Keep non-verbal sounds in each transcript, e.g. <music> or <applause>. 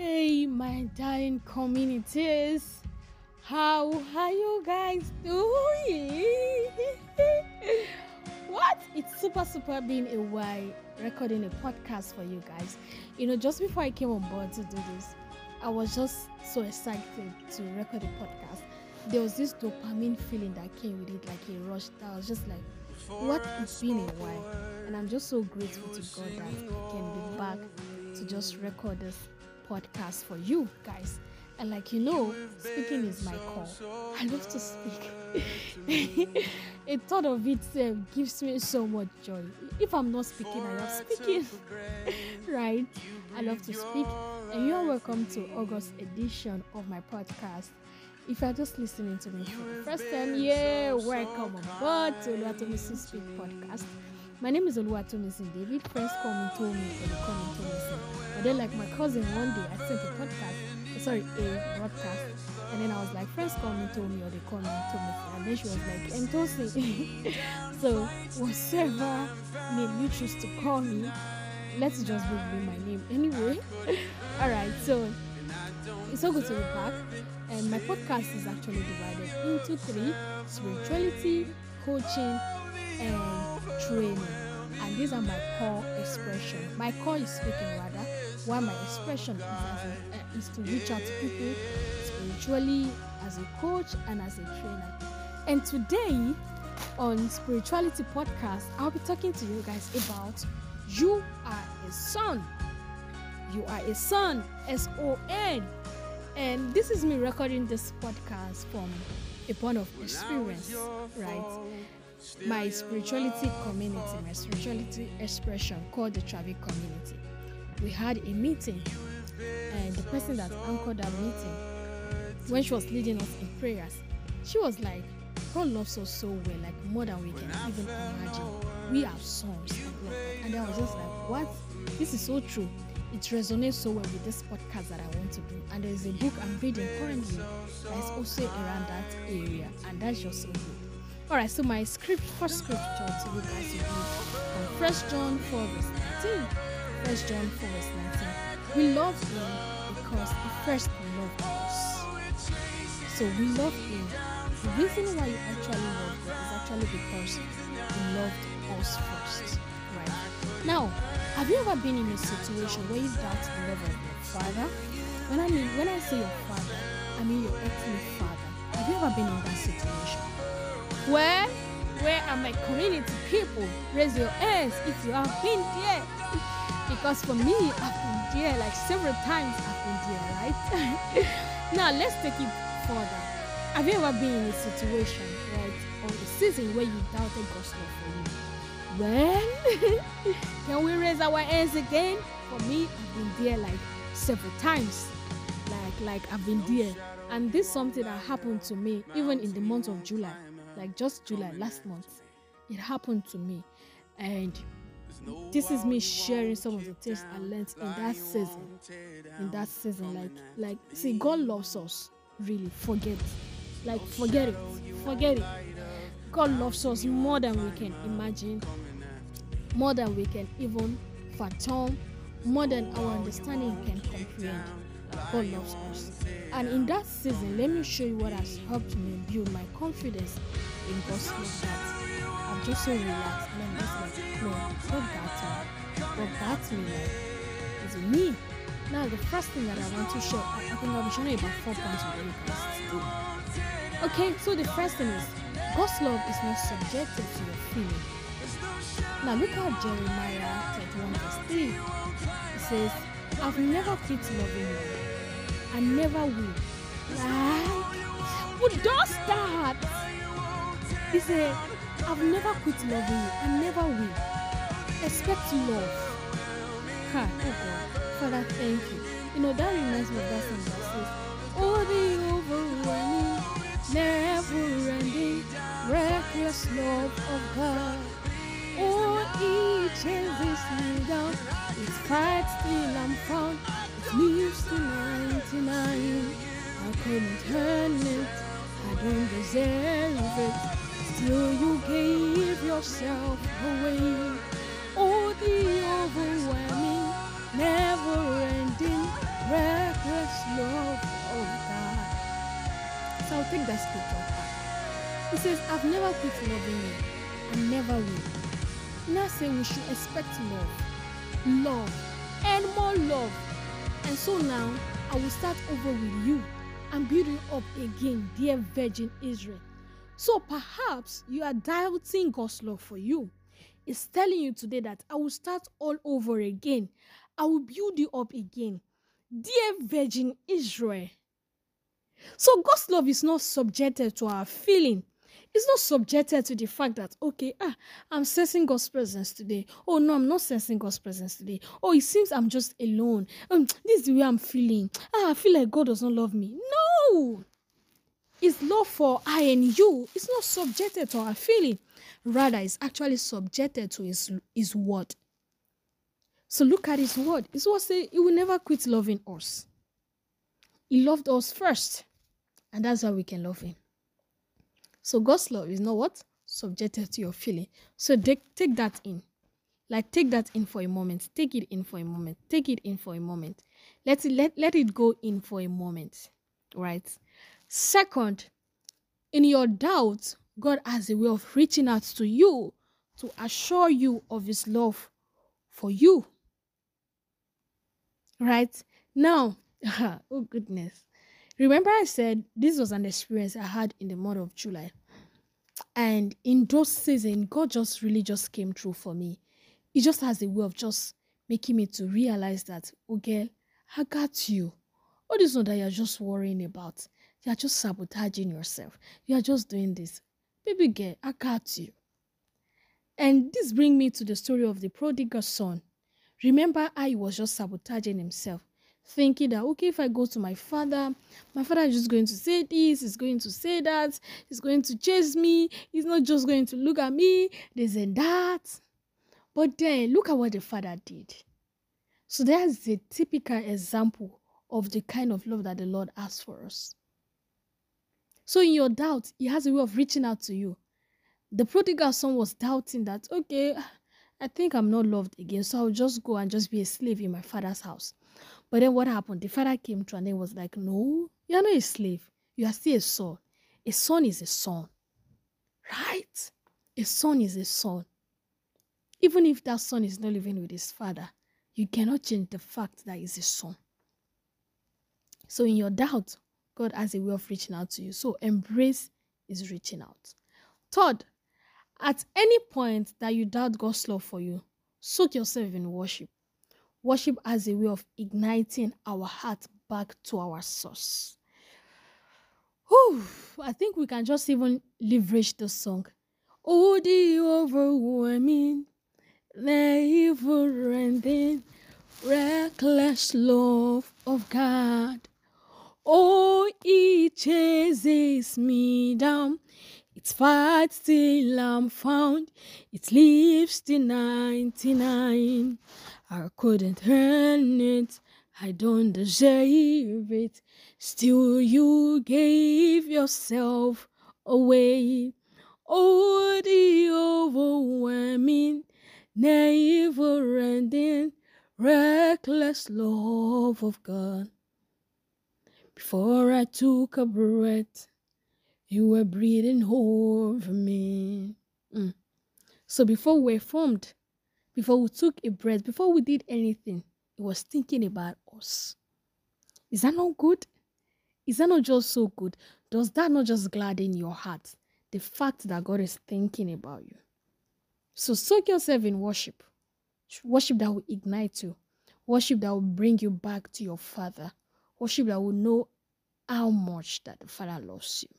Hey, my darling communities, how are you guys doing? <laughs> what? It's super, super been a while recording a podcast for you guys. You know, just before I came on board to do this, I was just so excited to record a podcast. There was this dopamine feeling that came with it, like a rush. That was just like, what? It's been a while, and I'm just so grateful to God that I can be back to just record this podcast for you guys. And like you know, speaking is my call. I love to speak. <laughs> a thought of it uh, gives me so much joy. If I'm not speaking, I love speaking. <laughs> right? I love to speak. And you are welcome to August edition of my podcast. If you're just listening to me for the first time, yeah, welcome aboard to Oluwatomisi Speak podcast. My name is Oluwatomisi David. Friends call me Tommy or they call me Tomisi. But then, like my cousin, one day I sent a podcast, sorry, a broadcast, and then I was like, friends call me Tommy or they call me Tomisi. And then she was like, Ntosi. <laughs> so, whatever name you choose to call me, let's just be my name anyway. <laughs> All right, so it's so good to be back. And my podcast is actually divided into three spirituality, coaching, and training. And these are my core expression. My core is speaking rather, while my expression is, as a, uh, is to reach out to people spiritually, as a coach, and as a trainer. And today on Spirituality Podcast, I'll be talking to you guys about you are a son. You are a son, S O N. And this is me recording this podcast from a point of experience, right? My spirituality community, my spirituality expression called the Travic community. We had a meeting, and the person that anchored that meeting, when she was leading us in prayers, she was like, God loves us so well, like more than we can even imagine. We have sons and I was just like, what? This is so true. It resonates so well with this podcast that I want to do. And there's a book I'm reading currently that's also around that area, and that's just so good. Alright, so my script first scripture to you guys will from First John 4 verse 19. First John 4 verse 19. We love him because he first loved us. So we love him. The reason why you actually love him is actually because he loved us first. Right? Now, have you ever been in a situation where you doubt the love of your father? When I mean when I say your father, I mean your earthly father. Have you ever been in that situation? Where where are my community people? Raise your hands if you have been there. Because for me, I've been there like several times. I've been there, right? <laughs> now let's take it further. Have you ever been in a situation, right, or a season where you doubted God's love for you? Well, <laughs> can we raise our hands again? For me, I've been there like several times. Like, like I've been there, and this is something that happened to me even in the month of July, like just July last month. It happened to me, and this is me sharing some of the things I learned in that season. In that season, like, like, see, God loves us. Really, forget, like, forget it, forget it. God loves us more than we can imagine, more than we can even fathom, more than our understanding can comprehend. God loves us. And in that season, let me show you what has helped me build my confidence in God's love that I'm just so relaxed and I'm just like, no, God got me. God got me it's me. Now the first thing that I want to show, I, think I'll be showing you about four points today. Okay, so the first thing is God's love is not subjected to your feeling. Now look at Jeremiah 31 verse 3. It says, I've never quit loving you. I never will. Like, who does that? He said, I've never quit loving you. I never will. Expect love. Ha, oh God. Father, thank you. You know, that reminds me of that song that says, Oh, the overwhelming, never ending, reckless love of God. Oh, it chases me down. It fights till I'm found. It leaves to 99. I couldn't turn it. I don't deserve it. Still, you gave yourself away. Oh, the overwhelming, never ending, reckless love of God. So I'll take that scripture back. Says, I've never quit loving you. I never will. Now we should expect love. Love. And more love And so now I will start over with you and build you up again, dear Virgin Israel. So perhaps you are doubting God's love for you. It's telling you today that I will start all over again. I will build you up again. Dear Virgin Israel. So God's love is not subjected to our feeling. It's not subjected to the fact that, okay, ah, I'm sensing God's presence today. Oh, no, I'm not sensing God's presence today. Oh, it seems I'm just alone. Um, this is the way I'm feeling. Ah, I feel like God does not love me. No! It's love for I and you It's not subjected to our feeling. Rather, it's actually subjected to his, his word. So look at his word. His word say he will never quit loving us. He loved us first. And that's how we can love him. So God's love is not what? Subjected to your feeling. So take, take that in. Like take that in for a moment. Take it in for a moment. Take it in for a moment. Let it let, let it go in for a moment. Right? Second, in your doubt, God has a way of reaching out to you to assure you of his love for you. Right? Now, <laughs> oh goodness. Remember, I said this was an experience I had in the month of July. And in those seasons, God just really just came through for me. He just has a way of just making me to realize that, oh girl, I got you. All this one that you're just worrying about, you're just sabotaging yourself. You're just doing this. Baby girl, I got you. And this brings me to the story of the prodigal son. Remember how he was just sabotaging himself thinking that okay if i go to my father my father is just going to say this he's going to say that he's going to chase me he's not just going to look at me this and that. But then look at what the father did. So that's a typical example of the kind of love that the lord has for us. So in your doubt he has a way of reaching out to you. The prodigal son was doubting that okay i think i'm not loved again so i'll just go and just be a slave in my father's house but then what happened? The father came to and he was like, No, you're not a slave. You are still a son. A son is a son. Right? A son is a son. Even if that son is not living with his father, you cannot change the fact that he's a son. So in your doubt, God has a way of reaching out to you. So embrace is reaching out. Third, at any point that you doubt God's love for you, soak yourself in worship. Worship as a way of igniting our heart back to our source. Whew, I think we can just even leverage the song. Oh, the overwhelming, never ending, reckless love of God. Oh, it chases me down. It's fights till I'm found. It leaves the 99. I couldn't earn it, I don't deserve it. Still, you gave yourself away. Oh, the overwhelming, never ending, reckless love of God. Before I took a breath, you were breathing over me. Mm. So before we were formed, before we took a breath, before we did anything, He was thinking about us. Is that not good? Is that not just so good? Does that not just gladden your heart? The fact that God is thinking about you. So soak yourself in worship. Worship that will ignite you. Worship that will bring you back to your Father. Worship that will know how much that the Father loves you.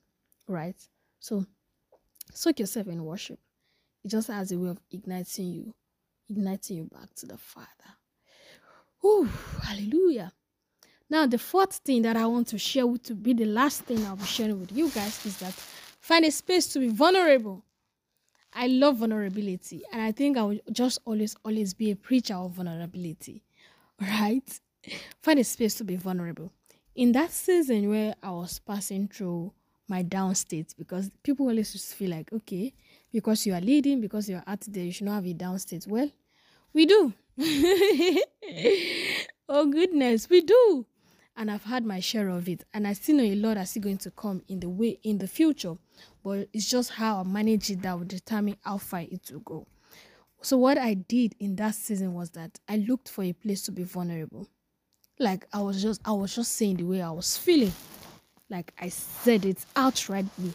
Right? So soak yourself in worship. It just has a way of igniting you igniting you back to the Father. Whew, hallelujah. Now, the fourth thing that I want to share with to be the last thing I'll be sharing with you guys is that find a space to be vulnerable. I love vulnerability, and I think I will just always, always be a preacher of vulnerability. <laughs> Right? Find a space to be vulnerable. In that season where I was passing through my down state, because people always just feel like, okay, because you are leading, because you're out there, you should not have a down state. Well, we do. <laughs> oh, goodness, we do. and I've had my share of it. And I still know a lot are still going to come in the way in the future. But it's just how I manage it that will determine how far it will go. So what I did in that season was that I looked for a place to be vulnerable. Like I was just I was just saying the way I was feeling. Like I said it outrightly.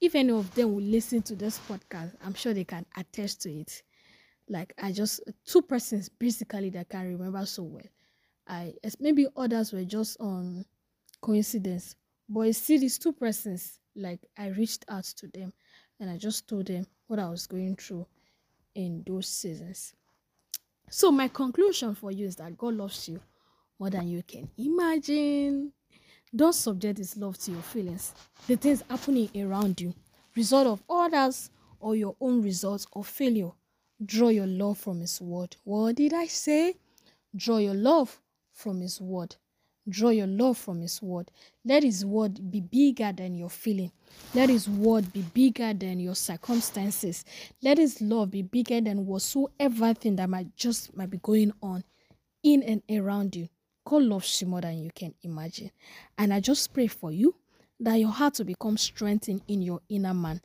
If any of them will listen to this podcast, I'm sure they can attest to it. Like I just two persons basically that I can remember so well. I maybe others were just on coincidence, but see these two persons. Like I reached out to them and I just told them what I was going through in those seasons. So my conclusion for you is that God loves you more than you can imagine. Don't subject His love to your feelings, the things happening around you, result of others or your own results of failure. Draw your love from His word. What did I say? Draw your love from His word. Draw your love from His word. Let His word be bigger than your feeling. Let His word be bigger than your circumstances. Let His love be bigger than whatsoever thing that might just might be going on in and around you. God loves you more than you can imagine. And I just pray for you that your heart will become strengthened in your inner man.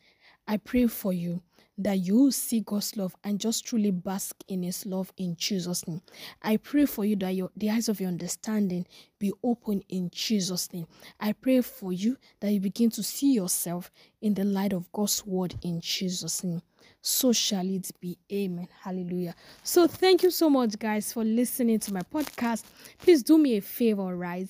I pray for you that you see God's love and just truly bask in His love in Jesus' name. I pray for you that your the eyes of your understanding be open in Jesus' name. I pray for you that you begin to see yourself in the light of God's word in Jesus' name. So shall it be. Amen. Hallelujah. So thank you so much, guys, for listening to my podcast. Please do me a favor, right?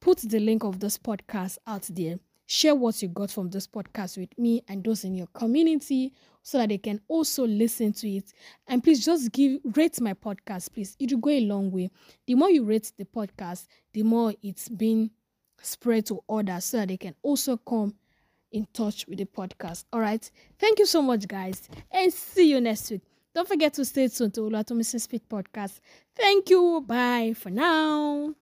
Put the link of this podcast out there share what you got from this podcast with me and those in your community so that they can also listen to it. And please just give rate my podcast, please. It will go a long way. The more you rate the podcast, the more it's being spread to others so that they can also come in touch with the podcast. All right. Thank you so much, guys, and see you next week. Don't forget to stay tuned to Oluwatomisin Speak podcast. Thank you. Bye for now.